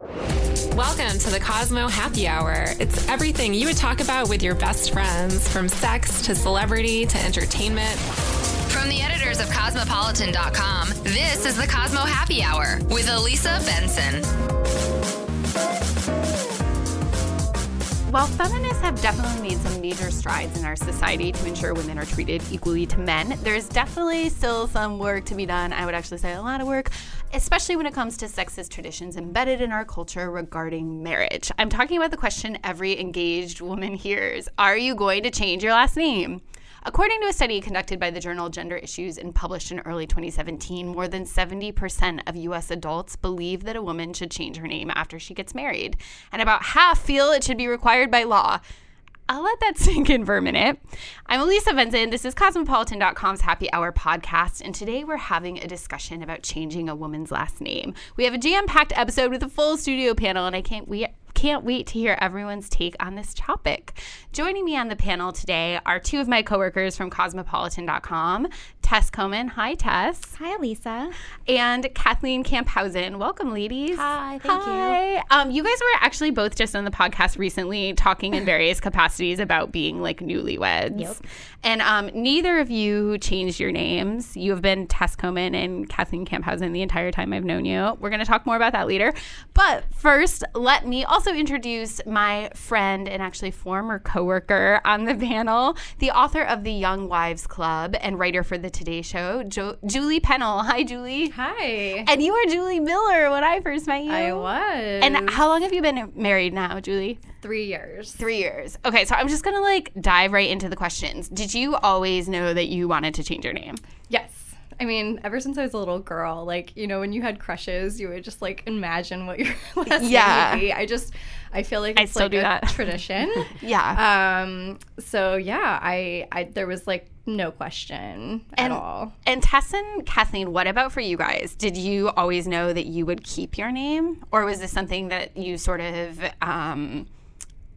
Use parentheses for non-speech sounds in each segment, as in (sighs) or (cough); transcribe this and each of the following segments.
Welcome to the Cosmo Happy Hour. It's everything you would talk about with your best friends, from sex to celebrity to entertainment. From the editors of Cosmopolitan.com, this is the Cosmo Happy Hour with Elisa Benson. While feminists have definitely made some major strides in our society to ensure women are treated equally to men, there's definitely still some work to be done. I would actually say a lot of work, especially when it comes to sexist traditions embedded in our culture regarding marriage. I'm talking about the question every engaged woman hears Are you going to change your last name? According to a study conducted by the journal Gender Issues and published in early 2017, more than 70% of US adults believe that a woman should change her name after she gets married, and about half feel it should be required by law. I'll let that (laughs) sink in for a minute. I'm Elisa Benson. This is Cosmopolitan.com's Happy Hour podcast, and today we're having a discussion about changing a woman's last name. We have a jam packed episode with a full studio panel, and I can't we can't wait to hear everyone's take on this topic. Joining me on the panel today are two of my coworkers from Cosmopolitan.com, Tess Koman. Hi, Tess. Hi, Elisa. And Kathleen Camphausen. Welcome, ladies. Hi, thank Hi. you. Um, you guys were actually both just on the podcast recently talking in various (laughs) capacities about being like newlyweds. Yep. And um, neither of you changed your names. You have been Tess Koman and Kathleen Camphausen the entire time I've known you. We're going to talk more about that later. But first, let me also introduce my friend and actually former coworker on the (laughs) panel, the author of the Young Wives Club and writer for the Today Show, jo- Julie Pennell. Hi, Julie. Hi. And you were Julie Miller when I first met you. I was. And how long have you been married now, Julie? three years. Three years. Okay, so I'm just gonna like dive right into the questions. Did you always know that you wanted to change your name? Yes. I mean, ever since I was a little girl, like, you know, when you had crushes, you would just like imagine what your (laughs) last Yeah. name would be. I just, I feel like I it's still like do a that. (laughs) tradition. Yeah. Um, so yeah, I, I, there was like no question at all. And Tess and Kathleen, what about for you guys? Did you always know that you would keep your name, or was this something that you sort of um,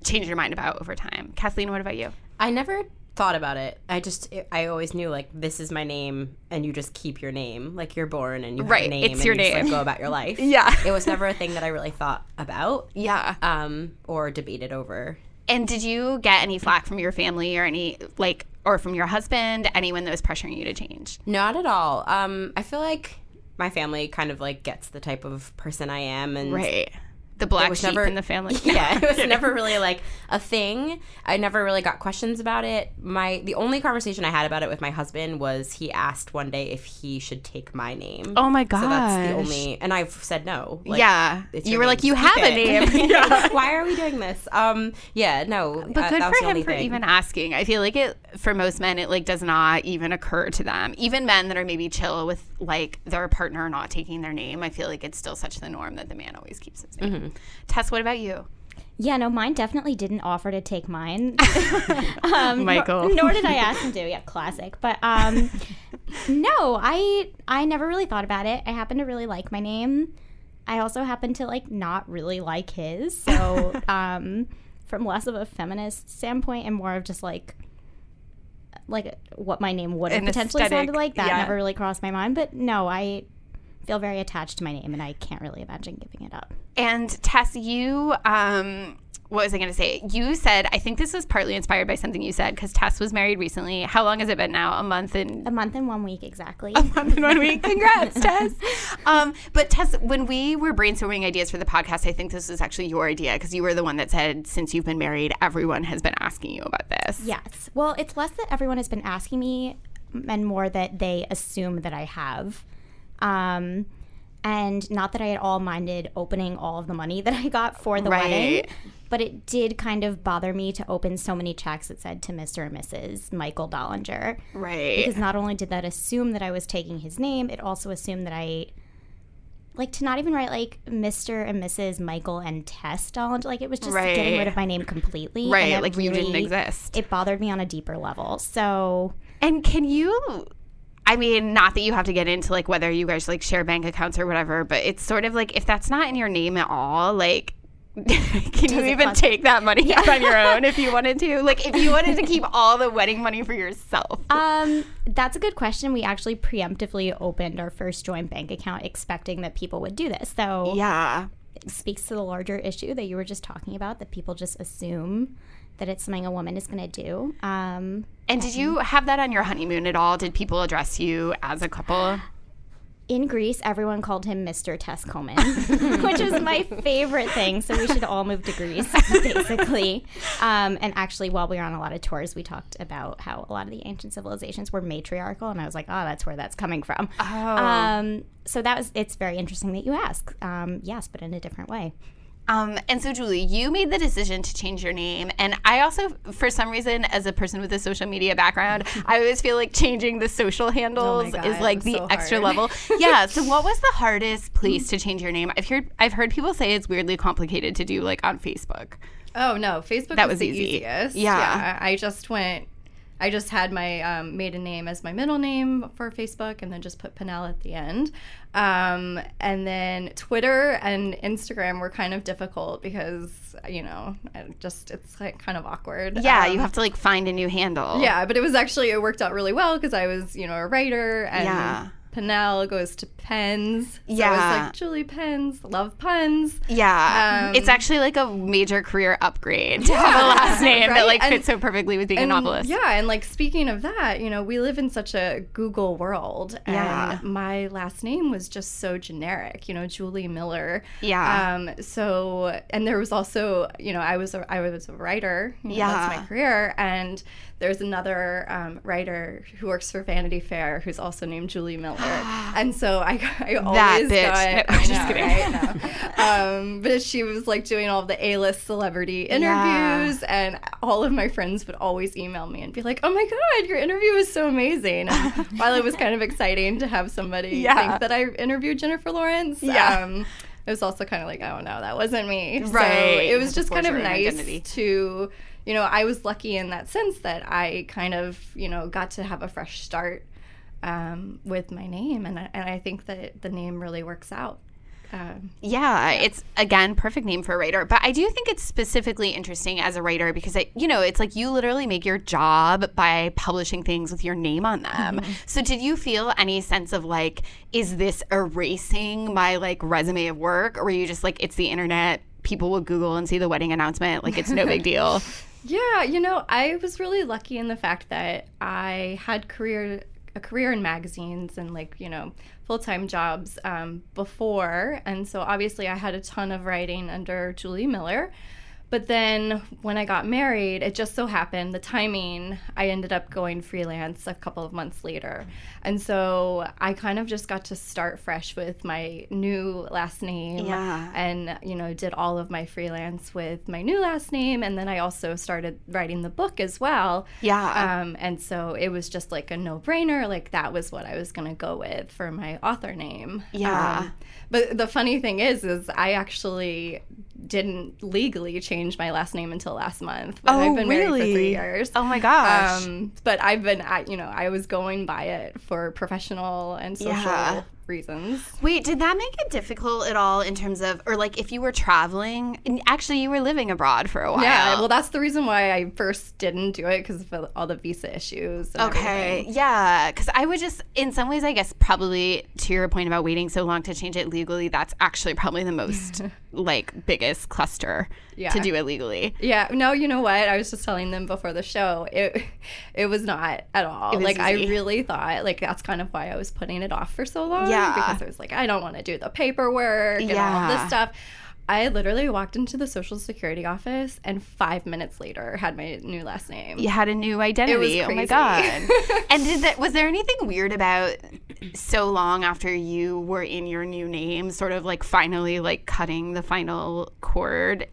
changed your mind about over time? Kathleen, what about you? I never thought about it. I just I always knew like this is my name and you just keep your name. Like you're born and you have Right, a name it's and your you just, like, name. go about your (laughs) life. Yeah. It was never a thing that I really thought about Yeah. um or debated over. And did you get any flack from your family or any like, or from your husband, anyone that was pressuring you to change? Not at all. Um I feel like my family kind of like gets the type of person I am and Right. The black sheep never- in the family. (laughs) yeah, it was (laughs) never really like a thing. I never really got questions about it. My the only conversation I had about it with my husband was he asked one day if he should take my name. Oh my god! So that's the only, and I've said no. Like, yeah. You were name, like, you have a name. (laughs) Yeah. Why are we doing this? Um, yeah, no. But uh, good for him for thing. even asking. I feel like it for most men it like does not even occur to them. Even men that are maybe chill with like their partner not taking their name, I feel like it's still such the norm that the man always keeps his name. Mm-hmm. Tess, what about you? Yeah, no, mine definitely didn't offer to take mine. (laughs) um, nor- Michael. Nor, did I ask him to. Yeah, classic. But um, (laughs) no, I I never really thought about it. I happen to really like my name. I also happen to like not really like his. So (laughs) um, from less of a feminist standpoint and more of just like like what my name would have An potentially aesthetic, sounded like. That yeah. never really crossed my mind. But no, I feel very attached to my name and I can't really imagine giving it up. And Tess, you um what was I going to say? You said, I think this was partly inspired by something you said because Tess was married recently. How long has it been now? A month and A month and one week exactly. a month and one week. (laughs) Congrats, Tess. Um, but Tess, when we were brainstorming ideas for the podcast, I think this was actually your idea because you were the one that said, since you've been married, everyone has been asking you about this. Yes. Well, it's less that everyone has been asking me and more that they assume that I have. Um, and not that I at all minded opening all of the money (laughs) that I got for the Right. wedding, but it did kind of bother me to open so many checks that said to Mr. and Mrs. Michael Dollinger. Right. Because not only did that assume that I was taking his name, it also assumed that I like to not even write like Mr. and Mrs. Michael and Tess Dollinger. Like it was just Right. getting rid of my name completely. Right, like you didn't exist. It bothered me on a deeper level. So And can you I mean, not that you have to get into like whether you guys like share bank accounts or whatever, but it's sort of like if that's not in your name at all, like (laughs) can you even take that money out on your own if you wanted to? (laughs) Like if you wanted to keep all the wedding money for yourself. Um, that's a good question. We actually preemptively opened our first joint bank account expecting that people would do this. So yeah. it speaks to the larger issue that you were just talking about that people just assume that it's something a woman is going to do. Um, And did you have that on your honeymoon at all? Did people address you as a couple? in Greece, everyone called him Mr. Tess Coleman, (laughs) which was my favorite thing. So we should all move to Greece, basically. Um, and actually, while we were on a lot of tours, we talked about how a lot of the ancient civilizations were matriarchal, and I was like, oh, that's where that's coming from. Um, so that was it's very interesting that you ask. Um, yes, but in a different way. Um, and so, Julie, you made the decision to change your name. And I also, for some reason, as a person with a social media background, (laughs) I always feel like changing the social handles God, is like the so extra level. yeah. So, what was the (laughs) hardest place to change your name? I've heard I've heard people say it's weirdly complicated to do, like on Facebook. Oh no, Facebook That was, was the easy. easiest. Yeah. I just went. I just had my um, maiden name as my middle name for Facebook, and then just put Pennell at the end. Um, and then Twitter and Instagram were kind of difficult because you know, I just it's like kind of awkward. Yeah, Um, you have to like find a new handle. Yeah, but it was actually it worked out really well because I was you know a writer and Yeah. Pennell goes to Pens. So Yeah. it's like Julie Pens, love puns. Yeah. Um, it's actually like a major career upgrade to have a last (laughs) name that right? like And- fits so perfectly with being a And, novelist. Yeah, and like speaking of that, you know, we live in such a Google world, and Yeah. my last name was just so generic, you know, Julie Miller. Yeah. Um. So, and there was also, you know, I was a, I was a writer. You know, that's Yeah. my career, and there's another um, writer who works for Vanity Fair who's also named Julie Miller, (sighs) and so I, (laughs) I always bitch. got. No, (laughs) I'm just kidding. right? No. (laughs) um, but she was like doing all the A-list celebrity interviews, and all of my friends would always email me and be like, "Oh my god, your interview was so amazing!" And while it was kind of exciting to have somebody Yeah. think that I interviewed Jennifer Lawrence, Yeah. um, it was also kind of like, "Oh no, that wasn't me." So Right. it was just kind of forge your own nice identity. to. You know, I was lucky in that sense that I kind of, you know, got to have a fresh start um, with my name, and I, and I think that the name really works out. Um, Yeah, it's again perfect name for a writer. But I do think it's specifically interesting as a writer because it, you know, it's like you literally make your job by publishing things with your name on them. So did you feel any sense of like is this erasing my like resume of work or were you just like it's the internet, people will google and see the wedding announcement, like it's no big (laughs) deal. Yeah, you know, I was really lucky in the fact that I had career a career in magazines and like you know full time jobs um, before, and so obviously I had a ton of writing under Julie Miller. But then when I got married, it just so happened the timing, I ended up going freelance a couple of months later. And so I kind of just got to start fresh with my new last name Yeah. and you know did all of my freelance with my new last name and then i also started writing the book as well Yeah. um, and so it was just like a no-brainer like that was what i was going to go with for my author name Yeah. Um, but the funny thing is is i actually didn't legally change my last name until last month Oh, i've been married for really? three years Oh my gosh. um, but I've been, I, you know, I was going by it for professional and social Yeah. Reasons. Wait, did that make it difficult at all in terms of, or like if you were traveling? And actually, you were living abroad for a while. Yeah, well, that's the reason why I first didn't do it because of all the visa issues. Okay. everything. Yeah. Because I would just, in some ways, I guess probably to your point about waiting so long to change it legally, that's actually probably the most (laughs) like biggest cluster Yeah. to do it legally. Yeah, no, you know what? I was just telling them before the show. It (laughs) it was not at all. like I really thought like that's kind of why I was putting it off for so long. Yeah. Because I was like, I don't want to do the paperwork and all this stuff. I literally walked into the social security office and five minutes later had my new last name. You had a new identity. Oh my god! (laughs) and did that? Was there anything weird about so long after you were in your new name, sort of like finally like cutting the final cord?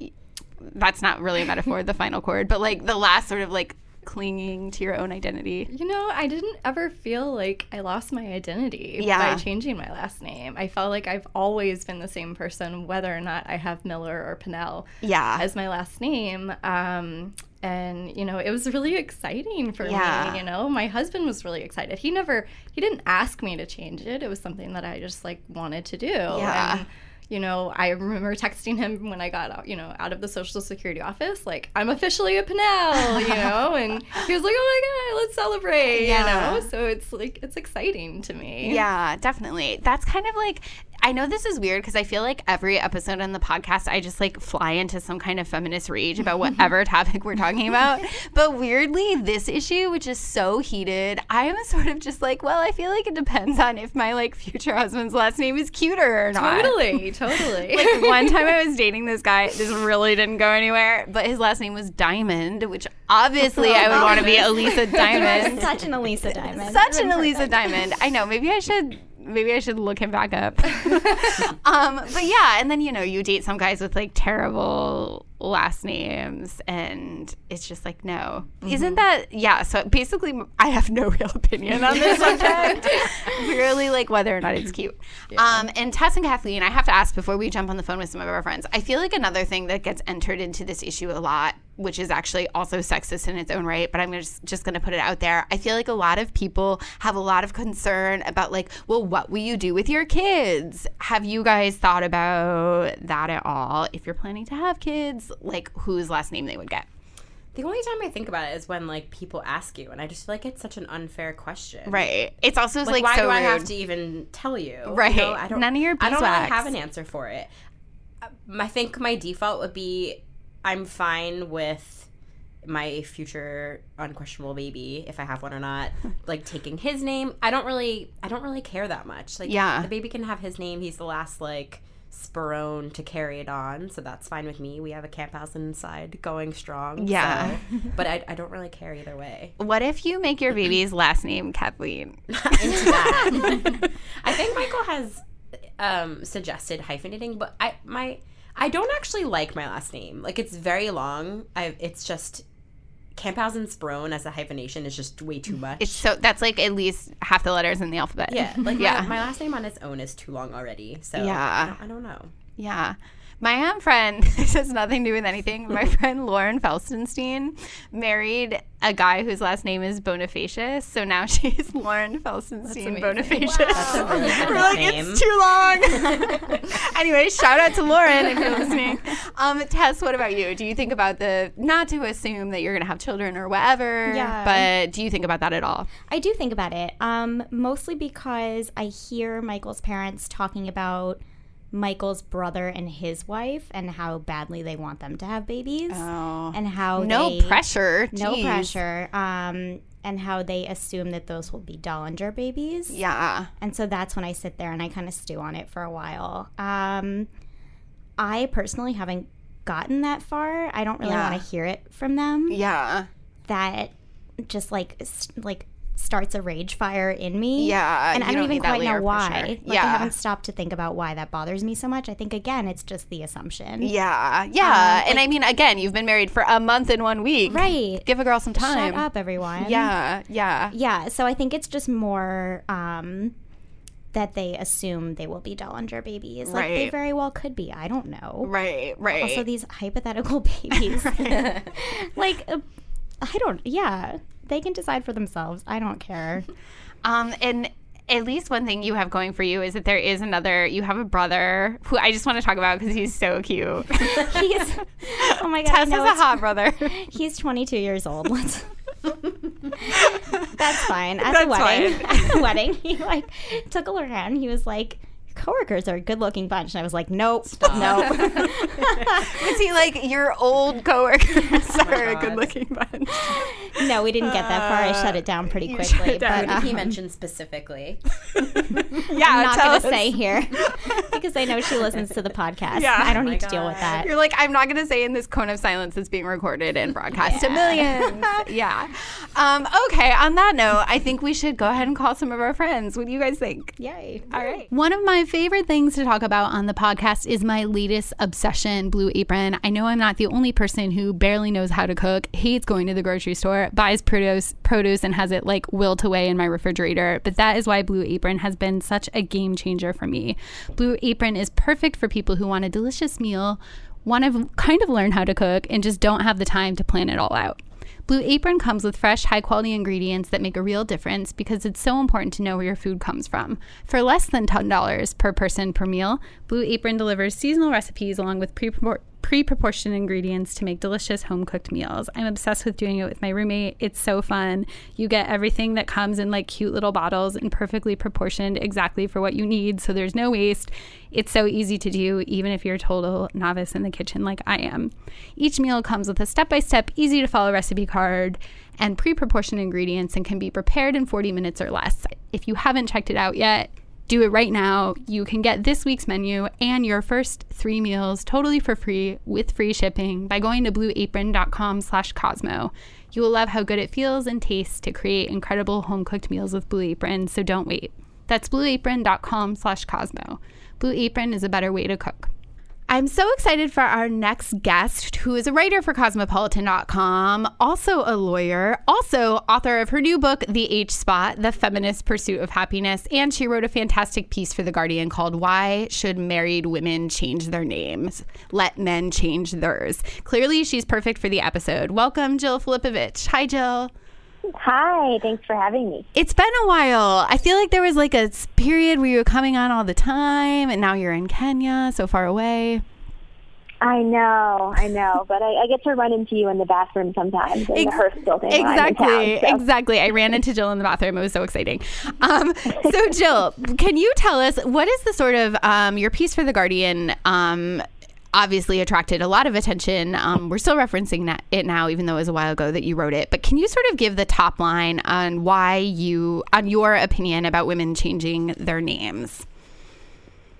That's not really a metaphor, the final chord, but like the last sort of like clinging to your own identity? You know, I didn't ever feel like I lost my identity Yeah. by changing my last name. I felt like I've always been the same person, whether or not I have Miller or Pennell Yeah. as my last name. Um, and you know, it was really exciting for Yeah. me. You know, my husband was really excited. He never, he didn't ask me to change it. It was something that I just like wanted to do. Yeah. And, you know, I remember (laughs) texting him when I got out, you know, out of the social security office, like, I'm officially a Pennell, you (laughs) know, and he was like, oh my God, let's celebrate, Yeah. you know? So it's like, it's exciting to me. Yeah, definitely. That's kind of like I know this is weird because I feel like every episode on the podcast I just like fly into some kind of feminist rage about (laughs) whatever topic we're talking about. But weirdly, this issue, which is so heated, I am sort of just like, well, I feel like it depends on if my like future husband's last name is cuter or not. Totally, (laughs) totally. Like one time I was dating this guy, this really didn't go anywhere, but his last name was Diamond, which obviously I would want to be (laughs) Elisa Diamond. Such an Elisa Diamond. Such an Elisa Diamond. I know. Maybe I should. Maybe I should look him back up. (laughs) um, but yeah, and then you know you date some guys with like terrible last names, and it's just like no, isn't that yeah? So basically, I have no real opinion on this (laughs) subject. Really, like whether or not it's cute. Um, and Tess and Kathleen, I have to ask before we jump on the phone with some of our friends. I feel like another thing that gets entered into this issue a lot which is actually also sexist in its own right, but I'm just just going to put it out there. I feel like a lot of people have a lot of concern about like, well, what will you do with your kids? Have you guys thought about that at all? If you're planning to have kids, like whose last name they would get? The only time I think about it is when like people ask you, and I just feel like it's such an unfair question. Right. It's also Like, like, why so do I have to even tell you? You Right. know, I don't, None of your I don't really have an answer for it. Um, I think my default would be I'm fine with my future unquestionable baby if I have one or not. (laughs) like taking his name. I don't really I don't really care that much. Like Yeah. the baby can have his name. He's the last like Sperone to carry it on, so that's fine with me. We have a camp house inside going strong. Yeah. so- (laughs) but I, I don't really care either way. What if you make your baby's last name Kathleen? (laughs) into that. I think Michael has um, suggested hyphenating, but I my I don't actually like my last name. Like it's very long. I it's just Camphausen Sprone as a hyphenation is just way too much. It's so that's like at least half the letters in the alphabet. yeah, like (laughs) yeah. my, my last name on its own is too long already. So Yeah. I don't, I don't know. Yeah. My um, friend, (laughs) this has nothing to do with anything. My (laughs) friend Lauren Felsenstein married a guy whose last name is Bonifacius. So now (laughs) she's Lauren Felsenstein amazing. Bonifacius. That's a really We're like, name. it's too long. anyway, shout out to Lauren if you're listening. Um, Tess, what about you? Do you think about the, not to assume that you're going to have children or whatever, Yeah. but do you think about that at all? I do think about it, um, mostly because I hear Michael's parents talking about Michael's brother and his wife and how badly they want them to have babies, Oh. and how No they, pressure. no pressure, um, and how they assume that those will be Dollinger babies. Yeah. And so that's when I sit there and I kind of stew on it for a while. Um, I personally haven't gotten that far. I don't really Yeah. want to hear it from them. Yeah. That just like like starts a rage fire in me. Yeah, and I don't don't even quite know why. pressure. Like, Yeah. I haven't stopped to think about why that bothers me so much. I think again, it's just the assumption. Yeah, yeah. Um, and I mean, again, you've been married for a month and one week. Right. Give a girl some time. Shut up, everyone. Yeah, yeah. Yeah. So I think it's just more um, that they assume they will be Dollinger babies. Like they very well could be. I don't know. Right, right. Also, these hypothetical (laughs) babies. (laughs) (laughs) like, uh, I don't. Yeah, they can decide for themselves. I don't care. (laughs) um, and at least one thing you have going for you is that there is another. You have a brother who I just want to talk about because he's so cute. (laughs) He's. Oh my (laughs) god. Tess has a hot brother. He's 22 years old. Let's. That's fine. At That's the wedding, fine. at the wedding, he like took a look around. He was like, "Your coworkers are a good-looking bunch," and I was like, "Nope, nope." (laughs) (laughs) is he like your old coworkers (laughs) are a good-looking bunch? no, we didn't get that far. I shut it down pretty quickly. shut down. But He um, mentioned specifically. Yeah, I'm not going to say here because I know she listens to the podcast. Yeah. I don't Oh my need to deal with that. You're like, I'm not going to say in this cone of silence that's being recorded and broadcast to millions. yeah. Um, okay. On that note, I think we should go ahead and call some of our friends. What do you guys think? Yay. All right. One of my favorite things to talk about on the podcast is my latest obsession, Blue Apron. I know I'm not the only person who barely knows how to cook, hates going to the grocery store, buys produce, produce and has it like wilt away in my refrigerator, but that is why Blue Apron has been such a game changer for me. Blue Apron is perfect for people who want a delicious meal, want to kind of learn how to cook, and just don't have the time to plan it all out. Blue Apron comes with fresh, high quality ingredients that make a real difference because it's so important to know where your food comes from. For less than $10 per person per meal, Blue Apron delivers seasonal recipes along with pre pre-proportioned ingredients to make delicious home-cooked meals. I'm obsessed with doing it with my roommate. It's so fun. You get everything that comes in like cute little bottles and perfectly proportioned exactly for what you need, so there's no waste. It's so easy to do even if you're a total novice in the kitchen like I am. Each meal comes with a step-by-step, easy to follow recipe card and pre-proportioned ingredients and can be prepared in 40 minutes or less. If you haven't checked it out yet, do it right now. You can get this week's menu and your first three meals totally for free with free shipping by going to blueapron.com slash Cosmo. You will love how good it feels and tastes to create incredible home cooked meals with Blue Apron, so don't wait. That's blueapron.com slash Cosmo. Blue Apron is a better way to cook. I'm so excited for our next guest, who is a writer for Cosmopolitan.com, also a lawyer, also author of her new book, The H Spot The Feminist Pursuit of Happiness. And she wrote a fantastic piece for The Guardian called Why Should Married Women Change Their Names? Let Men Change Theirs. Clearly, she's perfect for the episode. Welcome, Jill Filipovic. Hi, Jill. Hi, thanks for having me. It's been a while. I feel like there was like a period where you were coming on all the time, and now you're in Kenya, so far away. I know, I know, but I, I get to run into you in the bathroom sometimes in Ex- the Hearst building. Exactly, town, so. exactly. I ran into Jill in the bathroom. It was so exciting. Um, so, Jill, can you tell us what is the sort of um, your piece for the Guardian? Um, obviously attracted a lot of attention. Um, we're still referencing it now, even though it was a while ago that you wrote it. But can you sort of give the top line on why you, on your opinion about women changing their names?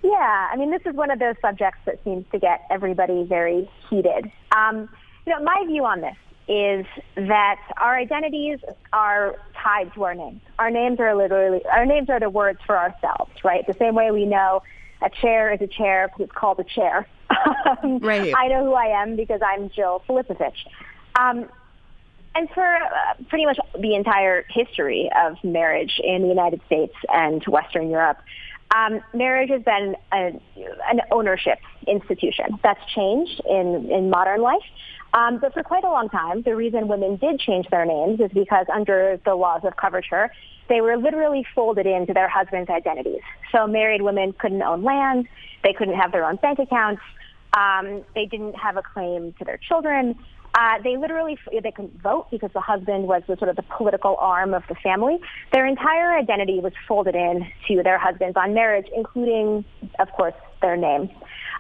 Yeah, I mean, this is one of those subjects that seems to get everybody very heated. Um, you know, my view on this is that our identities are tied to our names. Our names are literally, our names are the words for ourselves, right? The same way we know a chair is a chair because it's called a chair. (laughs) Right. I know who I am because I'm Jill Filipovic. Um, and for uh, pretty much the entire history of marriage in the United States and Western Europe, um, marriage has been a, an ownership institution. That's changed in, in modern life. Um, but for quite a long time, the reason women did change their names is because under the laws of coverture, they were literally folded into their husband's identities. So married women couldn't own land, they couldn't have their own bank accounts, um, they didn't have a claim to their children. Uh, they literally they couldn't vote because the husband was the sort of the political arm of the family. Their entire identity was folded in to their husbands on marriage, including, of course, their name.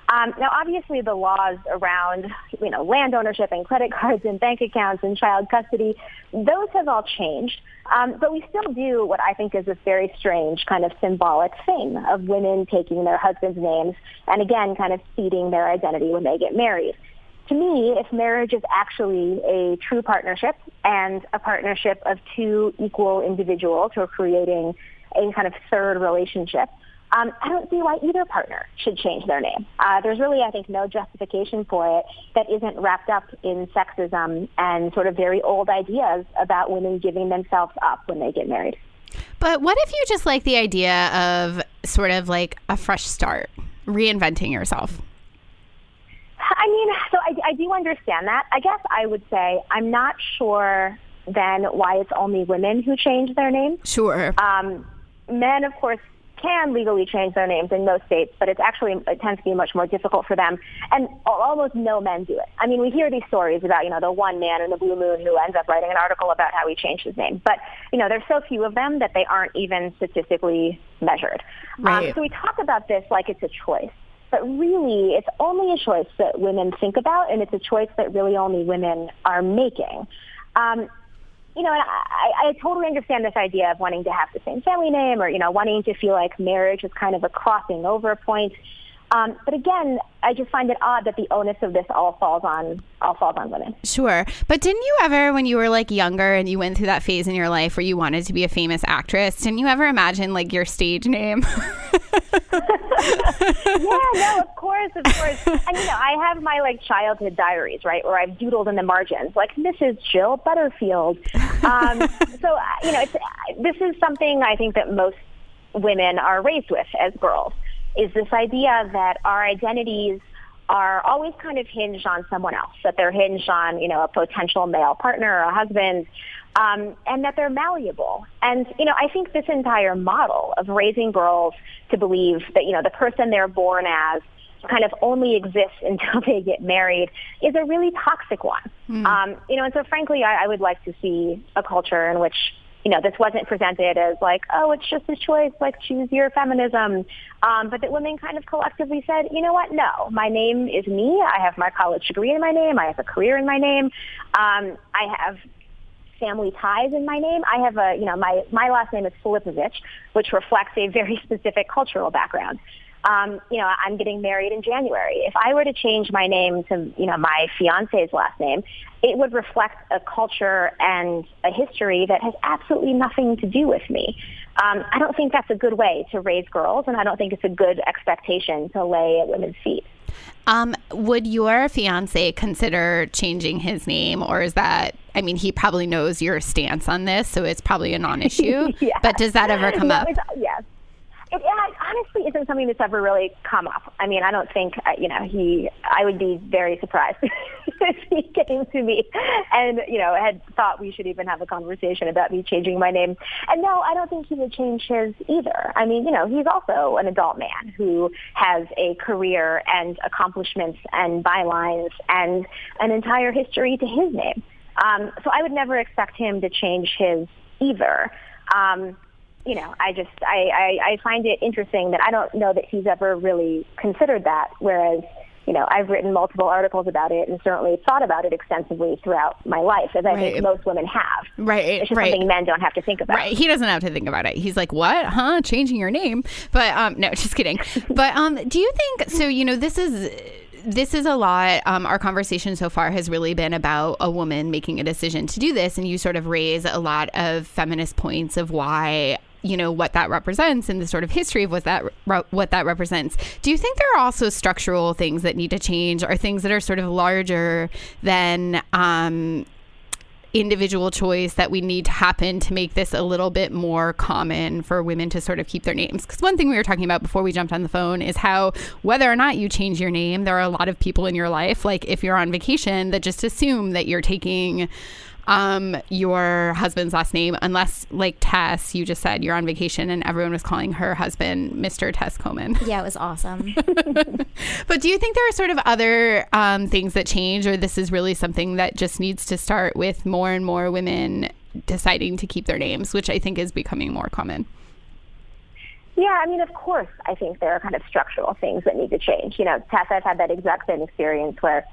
Um, now, obviously, the laws around you know land ownership and credit cards and bank accounts and child custody, those have all changed. Um, but we still do what I think is this very strange kind of symbolic thing of women taking their husbands' names and again, kind of ceding their identity when they get married. To me, if marriage is actually a true partnership and a partnership of two equal individuals who are creating a kind of third relationship, um, I don't see why either partner should change their name. Uh, there's really, I think, no justification for it that isn't wrapped up in sexism and sort of very old ideas about women giving themselves up when they get married. But what if you just like the idea of sort of like a fresh start, reinventing yourself? I mean, so I, I do understand that. I guess I would say I'm not sure then why it's only women who change their name. Sure. Um, men, of course, can legally change their names in most states, but it's actually it tends to be much more difficult for them. And almost no men do it. I mean, we hear these stories about you know the one man in the blue moon who ends up writing an article about how he changed his name, but you know there's so few of them that they aren't even statistically measured. Um, right. Um, so we talk about this like it's a choice. But really, it's only a choice that women think about, and it's a choice that really only women are making. Um, you know, and I, I totally understand this idea of wanting to have the same family name or, you know, wanting to feel like marriage is kind of a crossing over point. Um, but again, I just find it odd that the onus of this all falls on all falls on women. Sure. But didn't you ever, when you were like younger and you went through that phase in your life where you wanted to be a famous actress, didn't you ever imagine like your stage name? (laughs) (laughs) yeah, no, of course, of course. And you know, I have my like childhood diaries, right, where I've doodled in the margins, like Mrs. Jill Butterfield. Um, (laughs) so uh, you know, it's, this is something I think that most women are raised with as girls is this idea that our identities are always kind of hinged on someone else, that they're hinged on, you know, a potential male partner or a husband, um, and that they're malleable. And, you know, I think this entire model of raising girls to believe that, you know, the person they're born as kind of only exists (laughs) until they get married is a really toxic one. Mm. Um, you know, and so frankly, I, I would like to see a culture in which you know, this wasn't presented as like, oh, it's just a choice, like choose your feminism. Um, but that women kind of collectively said, you know what, no, my name is me. I have my college degree in my name. I have a career in my name. Um, I have family ties in my name. I have a, you know, my, my last name is Filipovic, which reflects a very (laughs) specific cultural background um, you know, I'm getting married in January. If I were to change my name to, you know, my fiance's last name, it would reflect a culture and a history that has absolutely nothing to do with me. Um, I don't think that's a good way to raise girls, and I don't think it's a good expectation to lay at women's feet. Um, would your fiance consider changing his name, or is that? I mean, he probably knows your stance on this, so it's probably a non-issue. (laughs) yeah. But does that ever come up? Yes, it, it honestly isn't something that's ever really come up. I mean, I don't think uh, you know he. I would be very surprised (laughs) if he came to me and you know had thought we should even have a conversation about me changing my name. And no, I don't think he would change his either. I mean, you know, he's also an adult man who has a career and accomplishments and bylines and an entire history to his name. Um, so I would never expect him to change his either. Um, you know, I just I, I, I find it interesting that I don't know that he's ever really considered that. Whereas, you know, I've written multiple articles about it and certainly thought about it extensively throughout my life, as I right. think most women have. Right. It's just right. something men don't have to think about. Right. He doesn't have to think about it. He's like, what? Huh? Changing your name? But um, no, (laughs) just kidding. but um, do you think so? You know, this is this is a lot. Um, our conversation so far has really been about a woman making a decision to do this, and you sort of raise a lot of feminist points of why you know what that represents and the sort of history of what that re- what that represents. Do you think there are also structural things that need to change, or things that are sort of larger than um, individual choice that we need to happen to make this a little bit more common for women to sort of keep their names. Because one thing we were talking about before we jumped on the phone is how whether or not you change your name, there are a lot of people in your life, like if you're on vacation, that just assume that you're taking um, your husband's last name, unless like Tess, you just said you're on vacation and everyone was calling her husband Mr. Tess Coleman. (laughs) Yeah, it was awesome. (laughs) but do you think there are sort of other um, things that change, or this is really something that just needs to start with more and more women deciding to keep their names, which I think is becoming more common? Yeah, I mean, of course, I think there are kind of structural things that need to change. You know, Tess, I've had that exact same experience where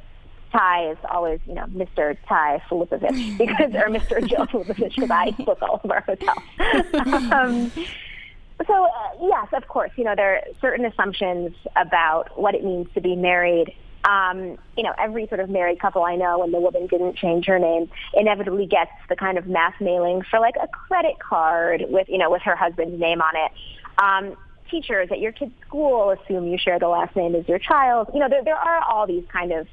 Ty is always, you know, Mr. Ty Filipovic (laughs) because, or Mr. Joe Filipovic because I book all of our hotels. (laughs) um, so, uh, yes, of course, you know, there are certain assumptions about what it means to be married. Um, you know, every sort of married couple I know, when the woman didn't change her name, inevitably gets the kind of mass mailing for like a credit card with, you know, with her husband's name on it. Um, teachers at your kid's school assume you share the last name as your child. You know, there, there are all these kind of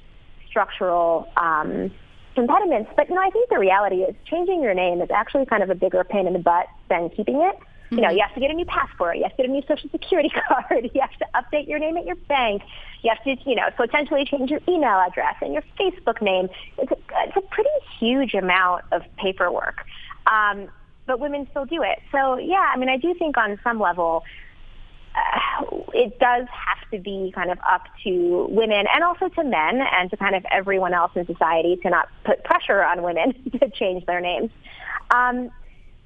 structural um, impediments. But you know, I think the reality is changing your name is actually kind of a bigger pain in the butt than keeping it. Mm-hmm. You know, you have to get a new passport. You have to get a new social security (laughs) card. You have to update your name at your bank. You have to, you know, potentially change your email address and your Facebook name. It's a, it's a pretty huge amount of paperwork. Um, but women still do it. So yeah, I mean, I do think on some level, it does have to be kind of up to women and also to men and to kind of everyone else in society to not put pressure on women (laughs) to change their names. Um,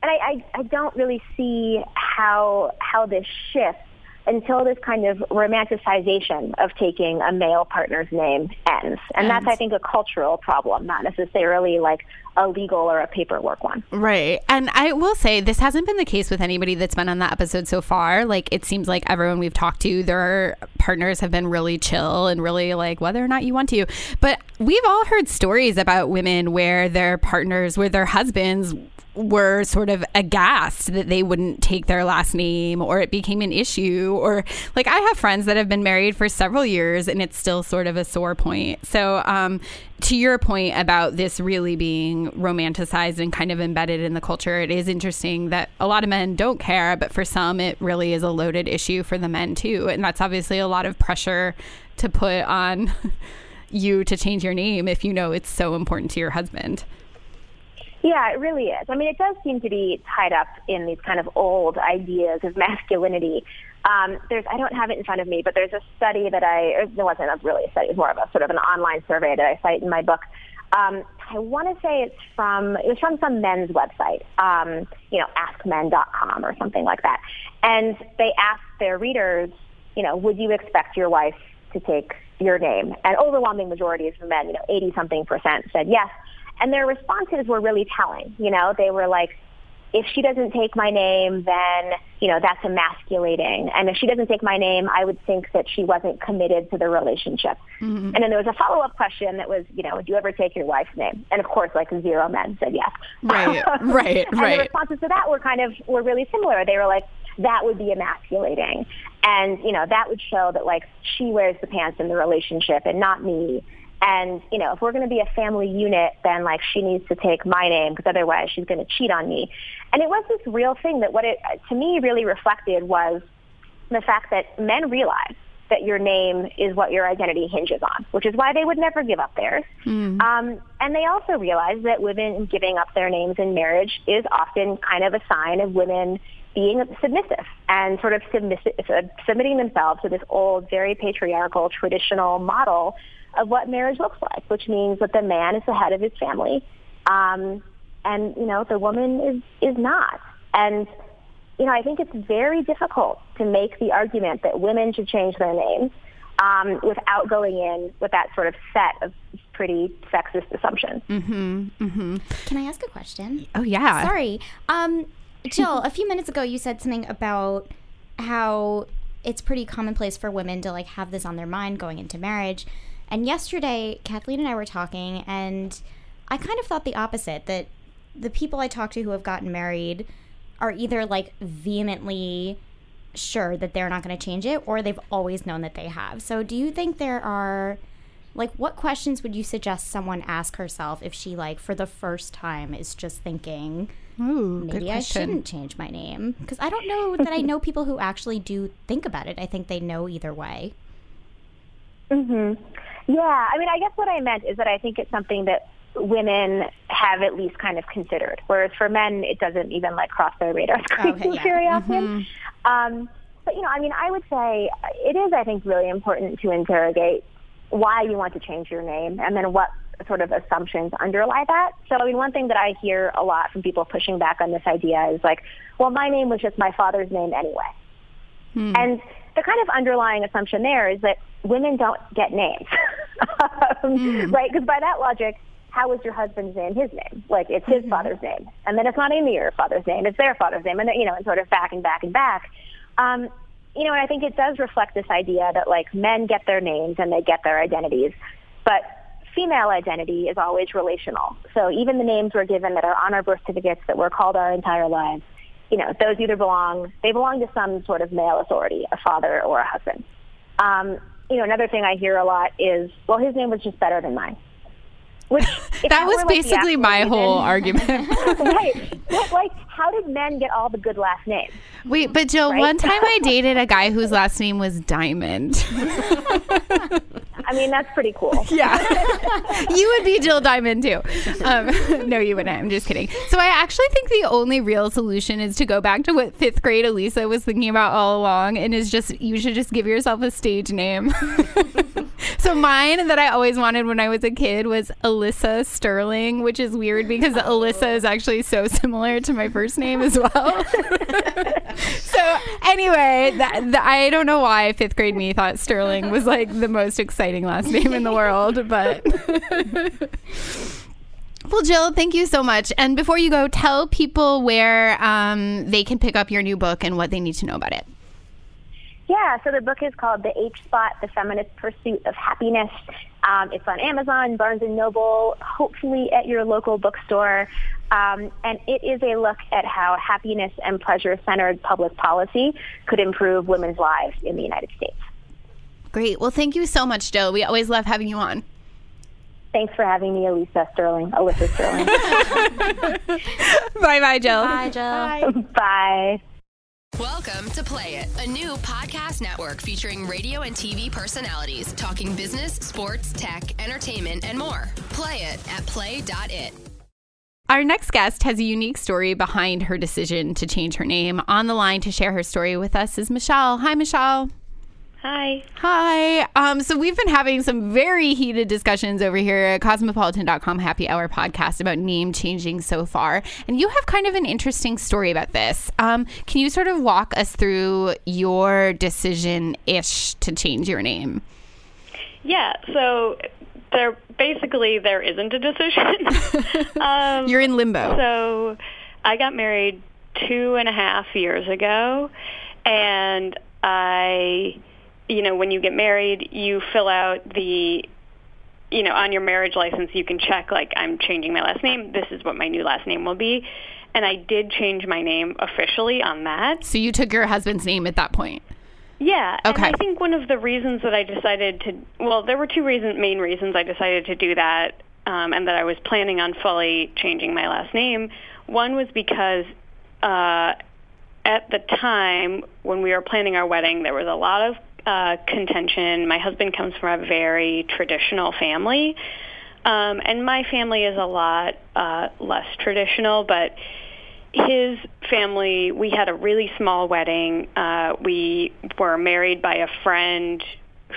and I, I, I don't really see how how this shifts until this kind of romanticization of taking a male partner's name ends. And that's, I think, a cultural problem, not necessarily like a legal or a paperwork one. Right. And I will say this hasn't been the case with anybody that's been on that episode so far. Like it seems like everyone we've talked to, their partners have been really chill and really like whether or not you want to. But we've all heard stories about women where their partners, where their husbands were sort of aghast that they wouldn't take their last name or it became an issue or like I have friends that have been married for several years and it's still sort of a sore point. So um to your point about this really being romanticized and kind of embedded in the culture, it is interesting that a lot of men don't care, but for some it really is a loaded issue for the men too. And that's obviously a lot of pressure to put on (laughs) you to change your name if you know it's so important to your husband. Yeah, it really is. I mean, it does seem to be tied up in these kind of old ideas of masculinity. Um, there's, I don't have it in front of me, but there's a study that I, it wasn't a really a study, it was more of a sort of an online survey that I cite in my book. Um, I want to say it's from, it was from some men's website, um, you know, askmen.com or something like that. And they asked their readers, you know, would you expect your wife to take your name? And overwhelming majorities of men, you know, 80 something percent said yes. And their responses were really telling. You know, they were like, if she doesn't take my name, then, you know, that's emasculating. And if she doesn't take my name, I would think that she wasn't committed to the relationship. Mm-hmm. And then there was a follow-up question that was, you know, would you ever take your wife's name? And of course, like zero men said yes. Right, (laughs) right, and right. the responses to that were kind of, were really similar. They were like, that would be emasculating. And, you know, that would show that like she wears the pants in the relationship and not me. And, you know, if we're going to be a family unit, then like she needs to take my name because otherwise she's going to cheat on me. And it was this real thing that what it, to me, really reflected was the fact that men realize that your name is what your identity hinges on, which is why they would never give up theirs. Mm. Um, and they also realize that women giving up their names in marriage is often kind of a sign of women being submissive and sort of submissive, submitting themselves to this old, very patriarchal, traditional model of what marriage looks like, which means that the man is the head of his family, um, and you know the woman is is not. And you know I think it's very difficult to make the argument that women should change their names um, without going in with that sort of set of pretty sexist assumptions. Mm-hmm, mm-hmm. Can I ask a question? Oh yeah. Sorry, um, Jill. a few minutes ago, you said something about how it's pretty commonplace for women to like have this on their mind going into marriage. And yesterday, Kathleen and I were talking, and I kind of thought the opposite that the people I talk to who have gotten married are either like vehemently sure that they're not going to change it or they've always known that they have. So, do you think there are like what questions would you suggest someone ask herself if she like for the first time is just thinking Ooh, maybe I shouldn't change my name because I don't know that I know (laughs) people who actually do think about it. I think they know either way. Mhm. Yeah, I mean, I guess what I meant is that I think it's something that women have at least kind of considered, whereas for men, it doesn't even like cross their radar (laughs) screen Okay, yeah. very often. Um, but you know, I mean, I would say it is, I think, really important to interrogate why you want to change your name, and then what sort of assumptions underlie that. So, I mean, one thing that I hear a lot from people pushing back on this idea is like, well, my name was just my father's name anyway. Hmm. And the kind of underlying assumption there is that women don't get names, (laughs) um, right? Because by that logic, how is your husband's name his name? Like it's his father's name, and then it's not even your father's name; it's their father's name, and then, you know, and sort of back and back and back. Um, you know, and I think it does reflect this idea that like men get their names and they get their identities, but female identity is always relational. So even the names we're given that are on our birth certificates that we're called our entire lives, you know, those either belong, they belong to some sort of male authority, a father or a husband. Um, you know, another thing I hear a lot is, well, his name was just better than mine. Which (laughs) That was like, basically my whole argument. (laughs) right. But, like, how did men get all the good last names? Wait, but Jill, Right? one time I (laughs) dated a guy whose last name was Diamond. I mean, that's pretty cool. (laughs) Yeah. (laughs) you would be Jill Diamond too. Um, no, you wouldn't. I'm just kidding. So I actually think the only real solution is to go back to what fifth grade Elisa was thinking about all along and is just, you should just give yourself a stage name. So mine that I always wanted when I was a kid was Alyssa Sterling, which is weird because Alyssa is actually so similar to my first name as well. (laughs) so anyway, that, that- I don't know why fifth grade me thought Sterling was like the most exciting last name in the world, but. (laughs) Well, Jill, thank you so much. And before you go, tell people where um, they can pick up your new book and what they need to know about it. Yeah, so the book is called The H Spot, The Feminist Pursuit of Happiness. Um, it's on Amazon, Barnes & Noble, hopefully at your local bookstore. Um, and it is a look at how happiness and pleasure-centered public policy could improve women's lives in the United States. Great. Well, thank you so much, Joe. We always love having you on. Thanks for having me, Elisa Sterling, Alyssa Sterling. (laughs) bye (laughs) bye, Jill. Bye, Jill. Bye. Welcome to Play It, a new podcast network featuring radio and TV personalities talking business, sports, tech, entertainment, and more. Play it at play.it. Our next guest has a unique story behind her decision to change her name. On the line to share her story with us is Michelle. Hi, Michelle. Hi. Hi. Um, so we've been having some very heated discussions over here at cosmopolitan.com happy hour podcast about name changing so far. And you have kind of an interesting story about this. Um, can you sort of walk us through your decision ish to change your name? Yeah, so there basically there isn't a decision. (laughs) um, You're in limbo. So I got married two and a half years ago, and I, you know, when you get married, you fill out the, you know, on your marriage license, you can check like I'm changing my last name. This is what my new last name will be, and I did change my name officially on that. So you took your husband's name at that point. Yeah. Okay. And I think one of the reasons that I decided to, well, there were two reasons, main reasons I decided to do that, um, and that I was planning on fully changing my last name. One was because uh, at the time when we were planning our wedding, there was a lot of uh, contention. My husband comes from a very traditional family, um, and my family is a lot uh, less traditional, but his family, we had a really small wedding. Uh, we were married by a friend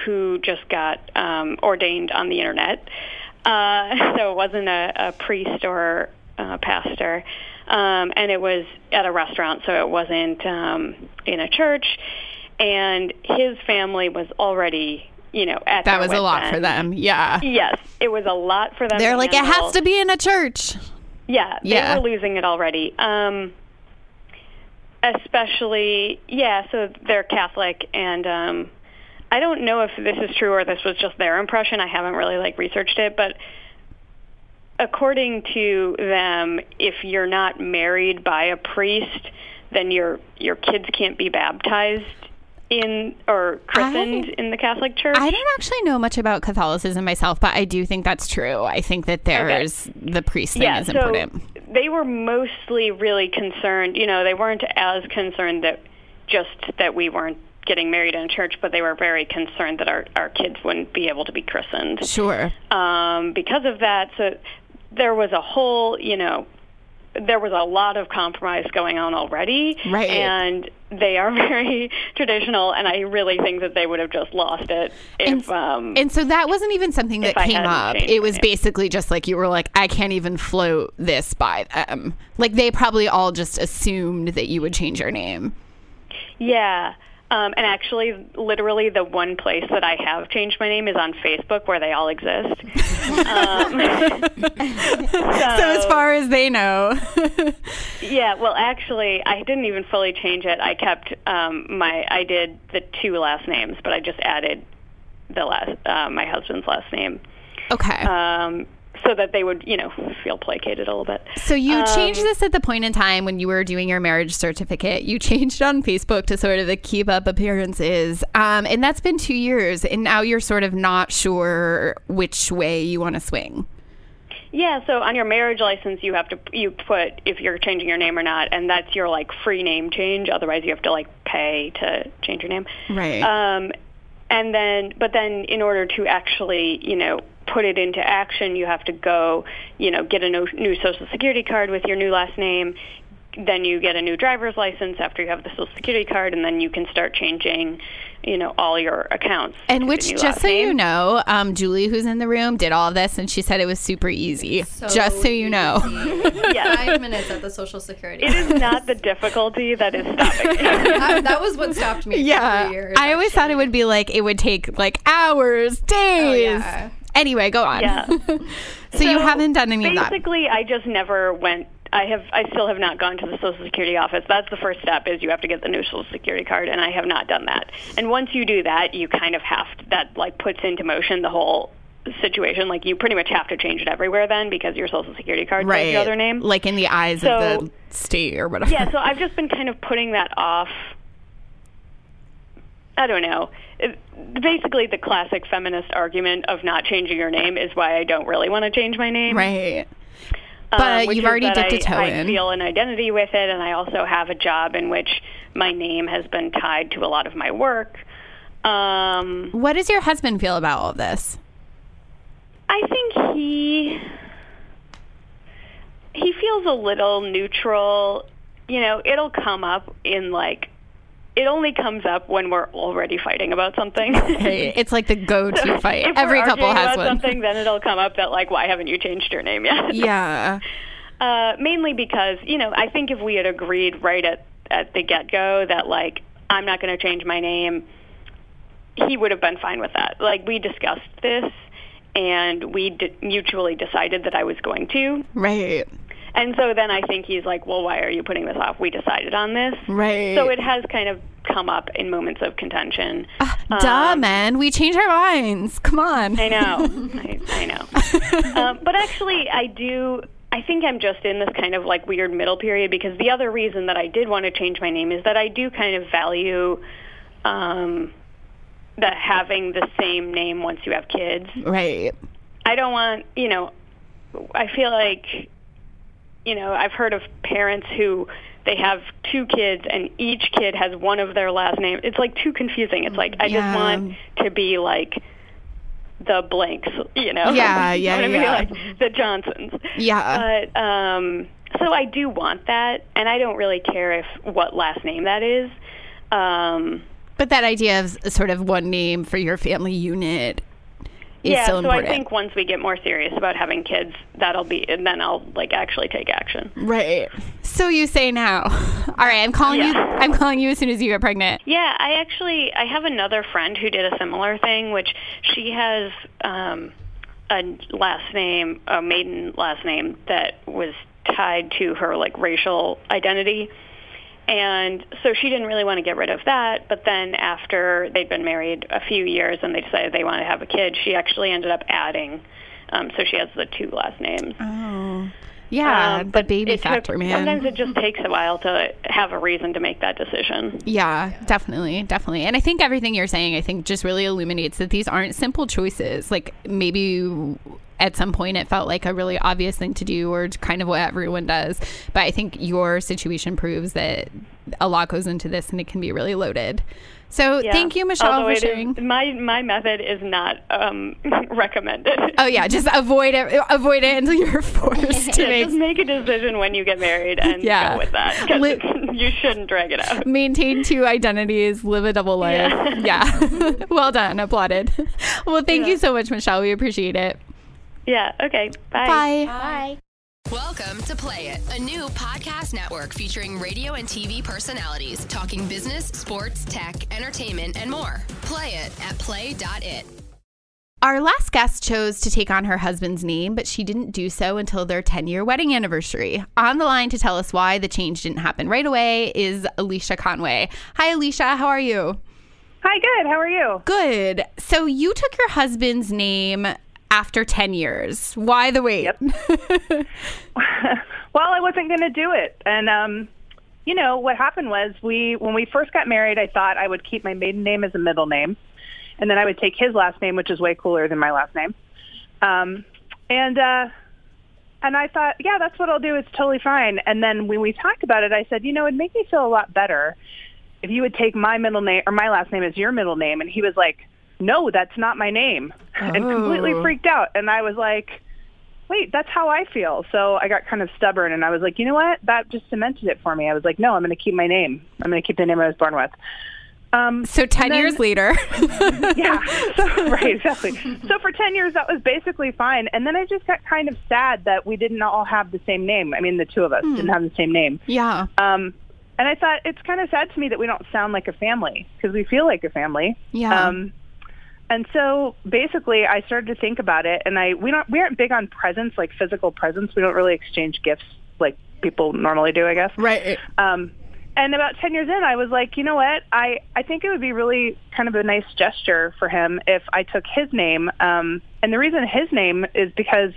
who just got um, ordained on the internet. Uh, (laughs) so it wasn't a, a priest or a pastor. Um, and it was at a restaurant, so it wasn't um, in a church. And his family was already, you know, at That was a wits' lot for them. Yeah. Yes, it was a lot for them. They're to like, it has to be in a church. Yeah, they Yeah. were losing it already. Um, especially, yeah. So they're Catholic, and um, I don't know if this is true or this was just their impression. I haven't really like researched it, but according to them, if you're not married by a priest, then your your kids can't be baptized in or christened in the Catholic Church. I don't actually know much about Catholicism myself, but I do think that's true. I think that there's the priest thing yeah, is so important. they were mostly really concerned. You know, they weren't as concerned that just that we weren't getting married in a church, but they were very concerned that our our kids wouldn't be able to be christened. Sure. Um, because of that, so there was a whole, you know, there was a lot of compromise going on already, Right. And they are (laughs) very traditional, and I really think that they would have just lost it if. um, And so that wasn't even something that came up. It was basically just like you were like, I can't even float this by them. Like they probably all just assumed that you would change your name. Yeah. Um, and actually, literally, the one place that I have changed my name is on Facebook, where they all exist. um, (laughs) (laughs) So as far as they know. (laughs) yeah, well, actually, I didn't even fully change it. I kept um, my, I did the two last names, but I just added the last, uh, my husband's last name, okay. um, so that they would, you know, feel placated a little bit. So you Um, changed this at the point in time when you were doing your marriage certificate. You (laughs) changed on Facebook to sort of the keep up appearances, um, and that's been two years. And now you're sort of not sure which way you want to swing. Yeah, so on your marriage license, you have to you put if you're changing your name or not, and that's your like free name change. Otherwise, you have to like pay to change your name. Right. Um, and then, but then, in order to actually, you know, put it into action, you have to go, you know, get a no, new social security card with your new last name, then you get a new driver's license after you have the social security card and then you can start changing you know all your accounts And which, just last so you know, um, Julie, who's in the room, did all of this, and she said it was super easy. just so you know. (laughs) Five minutes at the Social Security. it is not the difficulty that is stopping (laughs) me. that, that was what stopped me. yeah, For years, I always thought it would be like it would take like hours, days. yeah. Anyway, go on. Yeah. (laughs) so, you haven't done any of that. Basically, I just never went. I have. I still have not gone to the Social Security office. That's the first step. Is you have to get the new Social Security card, and I have not done that. And once you do that, you kind of have to, that like puts into motion the whole situation. Like you pretty much have to change it everywhere then because your Social Security card Right. says your other name. Like in the eyes So- of the state or whatever. yeah, so I've just been kind of putting that off. I don't know. It, basically, the classic feminist argument of not changing your name is why I don't really want to change my name. Right. Um, But you've already dipped a toe I, in. I feel an identity with it, and I also have a job in which my name has been tied to a lot of my work. Um, What does your husband feel about all of this? I think he he feels a little neutral. You know, it'll come up in like it only comes up when we're already fighting about something. Hey, (laughs) it's like the go-to fight. if Every we're couple has about one. something, then it'll come up that like, why haven't you changed your name yet? Yeah. (laughs) Uh, mainly because you know, I think if we had agreed right at at the get go that like I'm not going to change my name, he would have been fine with that. Like we discussed this, and we d- mutually decided that I was going to. Right. And so then I think he's like, well, why are you putting this off? We decided on this. Right. So it has kind of come up in moments of contention. Duh, Um, man. We change our minds. Come on. I know. (laughs) I, I know. um, but actually, I do. I think I'm just in this kind of like weird middle period because the other reason that I did want to change my name is that I do kind of value um, that having the same name once you have kids. Right. I don't want, you know, I feel like, you know, I've heard of parents who they have two kids and each kid has one of their last names. It's like too confusing. It's like I Yeah. just want to be like the blanks, you know. Yeah, (laughs) yeah, I want to yeah. like the Johnsons. Yeah. But um so I do want that and I don't really care if what last name that is. Um But that idea of sort of one name for your family unit is yeah, so so. I think once we get more serious about having kids, that'll be, and then I'll like actually take action. Right. So you say now. (laughs) All right, I'm calling you. I'm calling you as soon as you get pregnant. Yeah, I actually I have another friend who did a similar thing, which she has um, a last name, a maiden last name that was tied to her like racial identity. And so she didn't really want to get rid of that, but then after they'd been married a few years and they decided they wanted to have a kid, she actually ended up adding um, so she has the two last names. Oh. Yeah, Um, the baby took- factor, man. Sometimes it just takes a while to have a reason to make that decision. Yeah, definitely, definitely. And I think everything you're saying, I think just really illuminates that these aren't simple choices. Like maybe at some point it felt like a really obvious thing to do or kind of what everyone does. But I think your situation proves that a lot goes into this and it can be really loaded. So Yeah. thank you, Michelle, Although for it is- sharing. my my method is not um, (laughs) recommended. Oh yeah, just avoid it. Avoid it until you're (laughs) forced to Yeah, make just make a decision when you get married and Yeah. go with that. Li- you shouldn't drag it out. maintain two identities, live a double life. (laughs) Yeah. well done. Applauded. Well, thank you so much, Michelle. We appreciate it. Yeah. Okay. Bye. Bye. Bye. Welcome to Play It, a new podcast network featuring radio and TV personalities talking business, sports, tech, entertainment, and more. Play it at play.it. Our last guest chose to take on her husband's name, but she didn't do so until their 10 year wedding anniversary. On the line to tell us why the change didn't happen right away is Alicia Conway. Hi, Alicia. How are you? Hi, good. How are you? Good. So you took your husband's name after 10 years. Why the wait? (laughs) well, I wasn't going to do it. And, um, you know, what happened was we, when we first got married, I thought I would keep my maiden name as a middle name. And then I would take his last name, which is way cooler than my last name. Um, and, uh, and I thought, yeah, that's what I'll do. It's totally fine. And then when we talked about it, I said, you know, it'd make me feel a lot better if you would take my middle name or my last name as your middle name. And he was like, no, that's not my name, and completely Oh. freaked out. And I was like, wait, that's how I feel. So I got kind of stubborn and I was like, you know what? That just cemented it for me. I was like, no, I'm going to keep my name. I'm going to keep the name I was born with. Um, So 10 then- years later. (laughs) yeah, so, right, exactly. So for 10 years, that was basically fine. And then I just got kind of sad that we didn't all have the same name. I mean, the two of us didn't have the same name. yeah. Um, and I thought it's kind of sad to me that we don't sound like a family because we feel like a family. Yeah. Um, and so basically, I started to think about it, and I we don't we aren't big on presents like physical presents. We don't really exchange gifts like people normally do, I guess. Right. Um, and about 10 years in, I was like, you know what? I, I think it would be really kind of a nice gesture for him if I took his name. Um, and the reason his name is because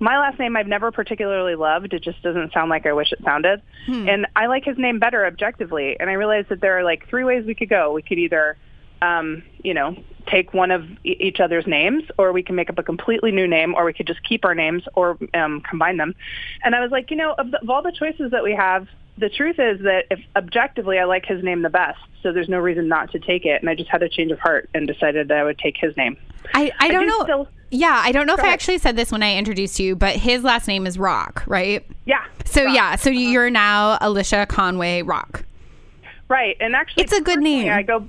my last name I've never particularly loved. It just doesn't sound like I wish it sounded. And I like his name better objectively. And I realized that there are like three ways we could go. We could either, um, you know, take one of e- each other's names, or we can make up a completely new name, or we could just keep our names or um, combine them. And I was like, you know, of, the, of all the choices that we have, the truth is that if objectively I like his name the best, so there's no reason not to take it. And I just had a change of heart and decided that I would take his name. I, I don't do know. still- yeah, I don't know if I actually said this when I introduced you, but his last name is Rock, right? Yeah. So Rock. yeah, so you're now Alicia Conway Rock. Right. And actually, It's a good name. I go.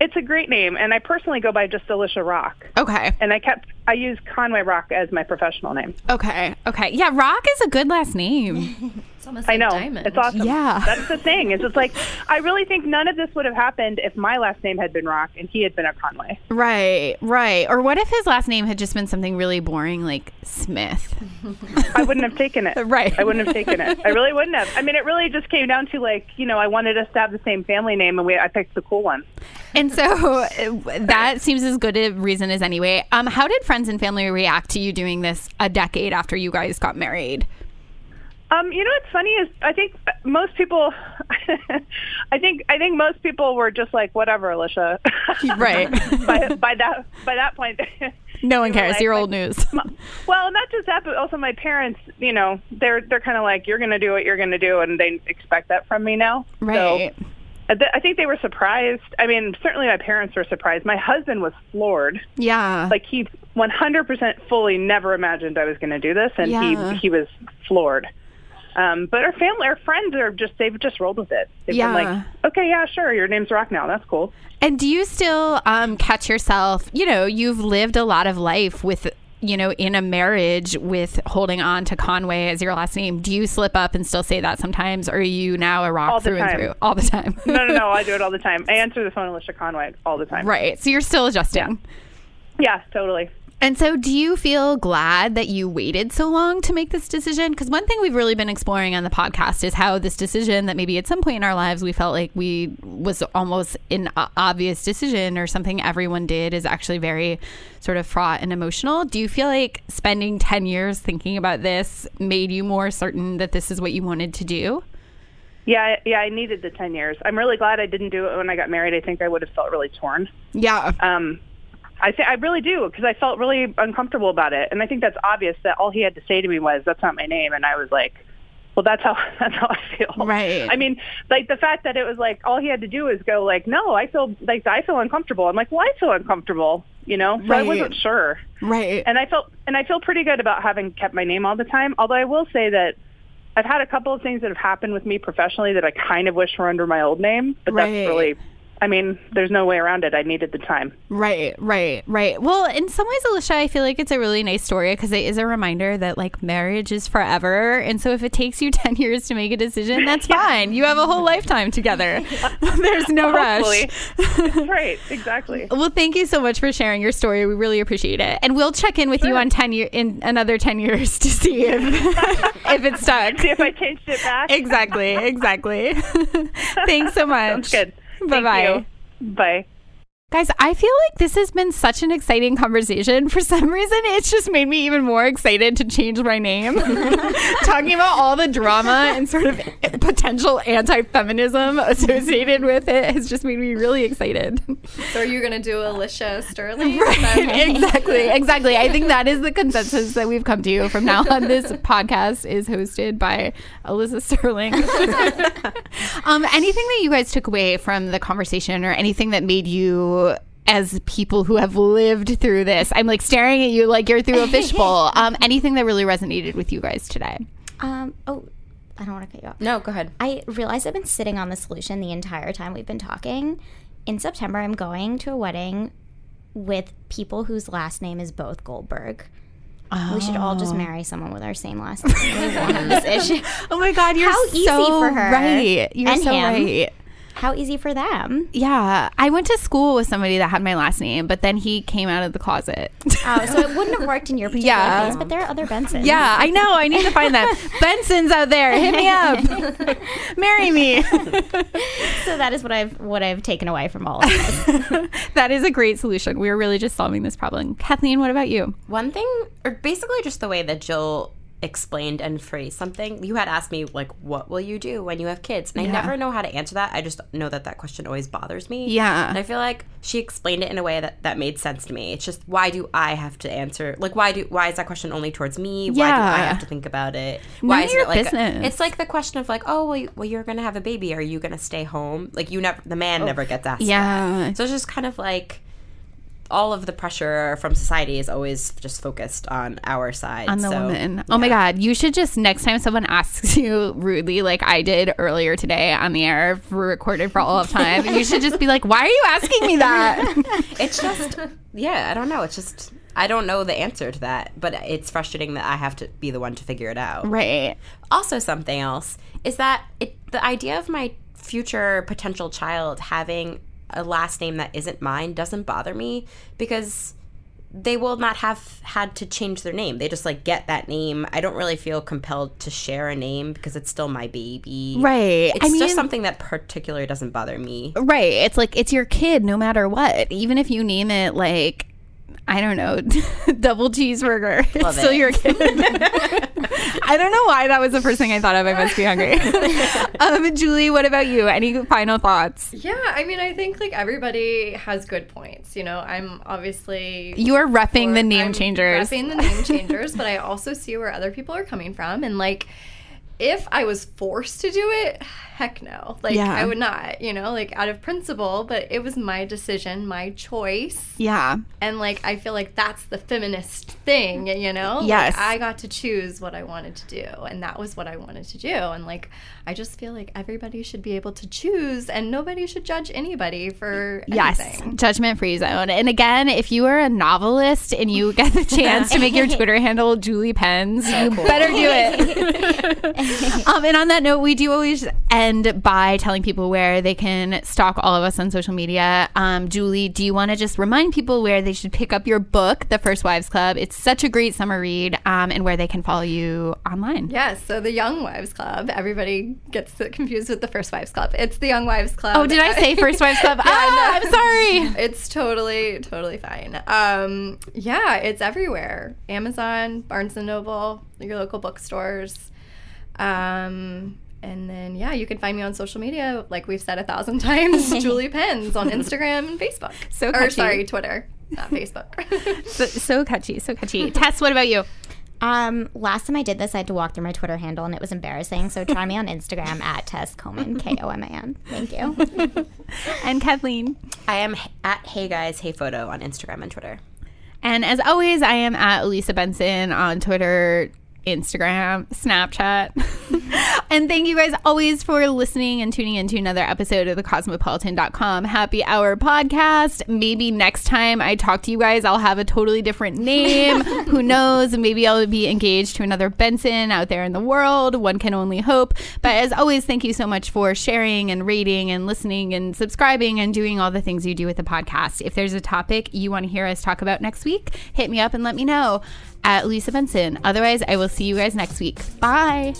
It's a great name, and I personally go by just Alicia Rock. Okay. And I kept I use Conway Rock as my professional name. Okay. Okay. Yeah, Rock is a good last name. (laughs) It's almost I know diamond. it's awesome. Yeah. (laughs) that's the thing. It's just like I really think none of this would have happened if my last name had been Rock and he had been a Conway. right. Right. Or what if his last name had just been something really boring like Smith? I wouldn't have taken it. (laughs) Right. I wouldn't have taken it. I really wouldn't have. I mean, it really just came down to like you know I wanted us to have the same family name, and we I picked the cool one. And so uh, (laughs) that seems as good a reason as anyway. Um, how did friends and family react to you doing this a decade after you guys got married? Um, you know what's funny is I think most people, (laughs) I think I think most people were just like whatever, Alicia. (laughs) Right. (laughs) by, by that by that point, No one cares. like- You're old news. well, not just that, but also my parents. You know, they're they're kind of like you're going to do what you're going to do, and they expect that from me now. Right. So, I think they were surprised. I mean, certainly my parents were surprised. My husband was floored. Yeah. Like he 100% fully never imagined I was going to do this, and Yeah. he he was floored. Um, but our family, our friends are just they've just rolled with it. They've Yeah. been like, okay, yeah, sure, your name's Rock now. That's cool. And do you still um, catch yourself? You know, you've lived a lot of life with, you know, in a marriage with holding on to Conway as your last name. Do you slip up and still say that sometimes, or are you now a rock through and through all the time? No, no, no, I (laughs) do it all the time. I answer the phone, Alicia Conway, all the time. right. So you're still adjusting. Yeah, totally. And so, do you feel glad that you waited so long to make this decision? Because one thing we've really been exploring on the podcast is how this decision that maybe at some point in our lives we felt like we was almost an obvious decision or something everyone did is actually very sort of fraught and emotional. Do you feel like spending 10 years thinking about this made you more certain that this is what you wanted to do? Yeah, yeah, I needed the 10 years. I'm really glad I didn't do it when I got married. I think I would have felt really torn. Yeah. Um, I say I really do because I felt really uncomfortable about it, and I think that's obvious. That all he had to say to me was, "That's not my name," and I was like, "Well, that's how (laughs) that's how I feel." Right. I mean, like the fact that it was like all he had to do was go like, "No, I feel like I feel uncomfortable." I'm like, "Well, I feel uncomfortable," you know. So I wasn't sure, Right. and I felt and I feel pretty good about having kept my name all the time. Although I will say that. I've had a couple of things that have happened with me professionally that I kind of wish were under my old name, but Right. that's really, I mean, there's no way around it. I needed the time. Right, right, right. Well, in some ways, Alicia, I feel like it's a really nice story because it is a reminder that like marriage is forever. And so if it takes you (laughs) 10 years to make a decision, that's fine. You have a whole lifetime together. (laughs) (laughs) There's no Hopefully. rush. right, exactly. Well, thank you so much for sharing your story. We really appreciate it. And we'll check in with you on 10 year in another 10 years to see if if it's stuck. See if I changed it back. Exactly, exactly. Thanks so much. Sounds good. Thank Bye-bye. Bye. Guys, I feel like this has been such an exciting conversation. For some reason, it's just made me even more excited to change my name. (laughs) Talking about all the drama and sort of potential anti feminism associated with it has just made me really excited. So are you gonna do Alicia Sterling? (laughs) Right, exactly, exactly. I think that is the consensus that we've come to from now on. This podcast is hosted by Alyssa Sterling. (laughs) um, anything that you guys took away from the conversation, or anything that made you as people who have lived through this. I'm like staring at you like you're through a fishbowl. (laughs) um, anything that really resonated with you guys today? Um, oh, I don't want to cut you off. No, go ahead. I realize I've been sitting on the solution the entire time we've been talking. In September, I'm going to a wedding with people whose last name is both Goldberg. We should all just Oh. marry someone with our same last name. We won't have this issue. Oh my God, you're How easy so for her. right. You're and so him. right. How easy for them. Yeah, I went to school with somebody that had my last name, but then he came out of the closet. Oh, so it wouldn't have (laughs) worked in your particular Yeah. case, but there are other Bensons. Yeah, I know. I need to find them. (laughs) Benson's out there. Hit me up. (laughs) Marry me. So that is what I've what I've taken away from all of this. that is a great solution. We are really just solving this problem. Kathleen, what about you? One thing, or basically just the way that Jill explained and phrased something. You had asked me like, "What will you do when you have kids?" And I never know how to answer that. I just know that that question always bothers me. Yeah. and I feel like she explained it in a way that that made sense to me. It's just why do I have to answer? Like, why do why is that question only towards me? Why do I have to think about it? Why isn't your it like a- it's like the question of like, oh well, you, well, you're gonna have a baby. Are you gonna stay home? Like you never, the man never gets asked. Yeah. that. So it's just kind of like all of the pressure from society is always just focused on our side. on the so, woman. Oh my God. You should just, next time someone asks (laughs) you rudely, like I did earlier today on the air, recorded for all of time, you should just be like, why are you asking me that? (laughs) It's just, yeah, I don't know. It's just, I don't know the answer to that, but it's frustrating that I have to be the one to figure it out. right. Also, something else is that it, the idea of my future potential child having a last name that isn't mine doesn't bother me because they will not have had to change their name. They just like get that name. I don't really feel compelled to share a name because it's still my baby. Right. It's I mean- just something that particularly doesn't bother me. Right. It's like, it's your kid no matter what. Even if you name it like, I don't know, (laughs) double cheeseburger. It's Love still it. your kid. (laughs) I don't know why that was the first thing I thought of. I must be hungry. (laughs) um, Julie, what about you? Any final thoughts? Yeah, I mean, I think like everybody has good points. You know, I'm obviously You are repping the for- name I'm changers. repping the name changers, but I also see where other people are coming from, and like, if I was forced to do it, heck no. Like, Yeah. I would not. You know, like out of principle, but it was my decision, my choice. Yeah. And like I feel like that's the feminist thing, you know? Like, Yes. I got to choose what I wanted to do and that was what I wanted to do. And like I just feel like everybody should be able to choose and nobody should judge anybody for Yes, anything. judgment free zone. And again, if you are a novelist and you get the chance to make your (laughs) Twitter handle Julie Pens, you better do it. (laughs) (laughs) um, and on that note, we do always end by telling people where they can stalk all of us on social media. Um, Julie, do you want to just remind people where they should pick up your book, The First Wives Club? It's such a great summer read, um, and where they can follow you online. Yes, so the Young Wives Club, everybody gets confused with the First Wives Club. It's the Young Wives Club. Oh, did I say First Wives Club? (laughs) Yeah, ah, no. I'm sorry. It's totally, totally fine. Um, yeah, it's everywhere. Amazon, Barnes and Noble, your local bookstores. Um, and then yeah, you can find me on social media, like we've said a thousand (laughs) times. (laughs) Julie Pens on Instagram and Facebook. So or sorry, Twitter, not Facebook. (laughs) So, so catchy, so catchy. Tess, what about you? Um, last time I did this, I had to walk through my Twitter handle, and it was embarrassing. So try me on Instagram at Tess Koman, K O M A N. Thank you. And Kathleen. I am at Hey Guys Hey Photo on Instagram and Twitter. And as always, I am at Elisa Benson on Twitter, Instagram, Snapchat. (laughs) and thank you guys always for listening and tuning in to another episode of the cosmopolitan.com happy hour podcast. Maybe next time I talk to you guys, I'll have a totally different name. (laughs) Who knows? Maybe I'll be engaged to another Benson out there in the world. One can only hope. But as always, thank you so much for sharing and rating and listening and subscribing and doing all the things you do with the podcast. If there's a topic you want to hear us talk about next week, hit me up and let me know at Lisa Benson. Otherwise, I will see you guys next week. Bye.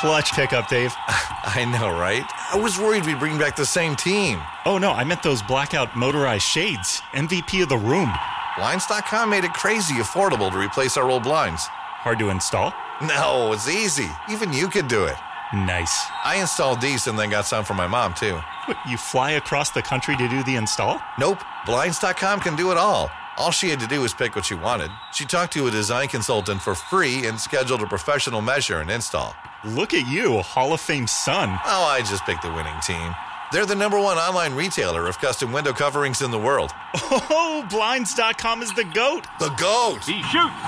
Clutch pickup, Dave. (laughs) I know, right? I was worried we'd bring back the same team. Oh, no, I meant those blackout motorized shades. MVP of the room. Blinds.com made it crazy affordable to replace our old blinds. Hard to install? No, it's easy. Even you could do it. Nice. I installed these and then got some for my mom, too. What, you fly across the country to do the install? Nope. Blinds.com can do it all. All she had to do was pick what she wanted. She talked to a design consultant for free and scheduled a professional measure and install. Look at you, Hall of Fame son. Oh, I just picked the winning team. They're the number one online retailer of custom window coverings in the world. Oh, Blinds.com is the GOAT. The GOAT. He shoots.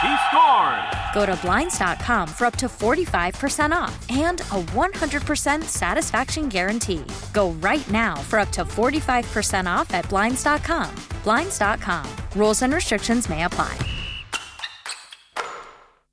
He scored. Go to Blinds.com for up to 45% off and a 100% satisfaction guarantee. Go right now for up to 45% off at Blinds.com. Blinds.com. Rules and restrictions may apply.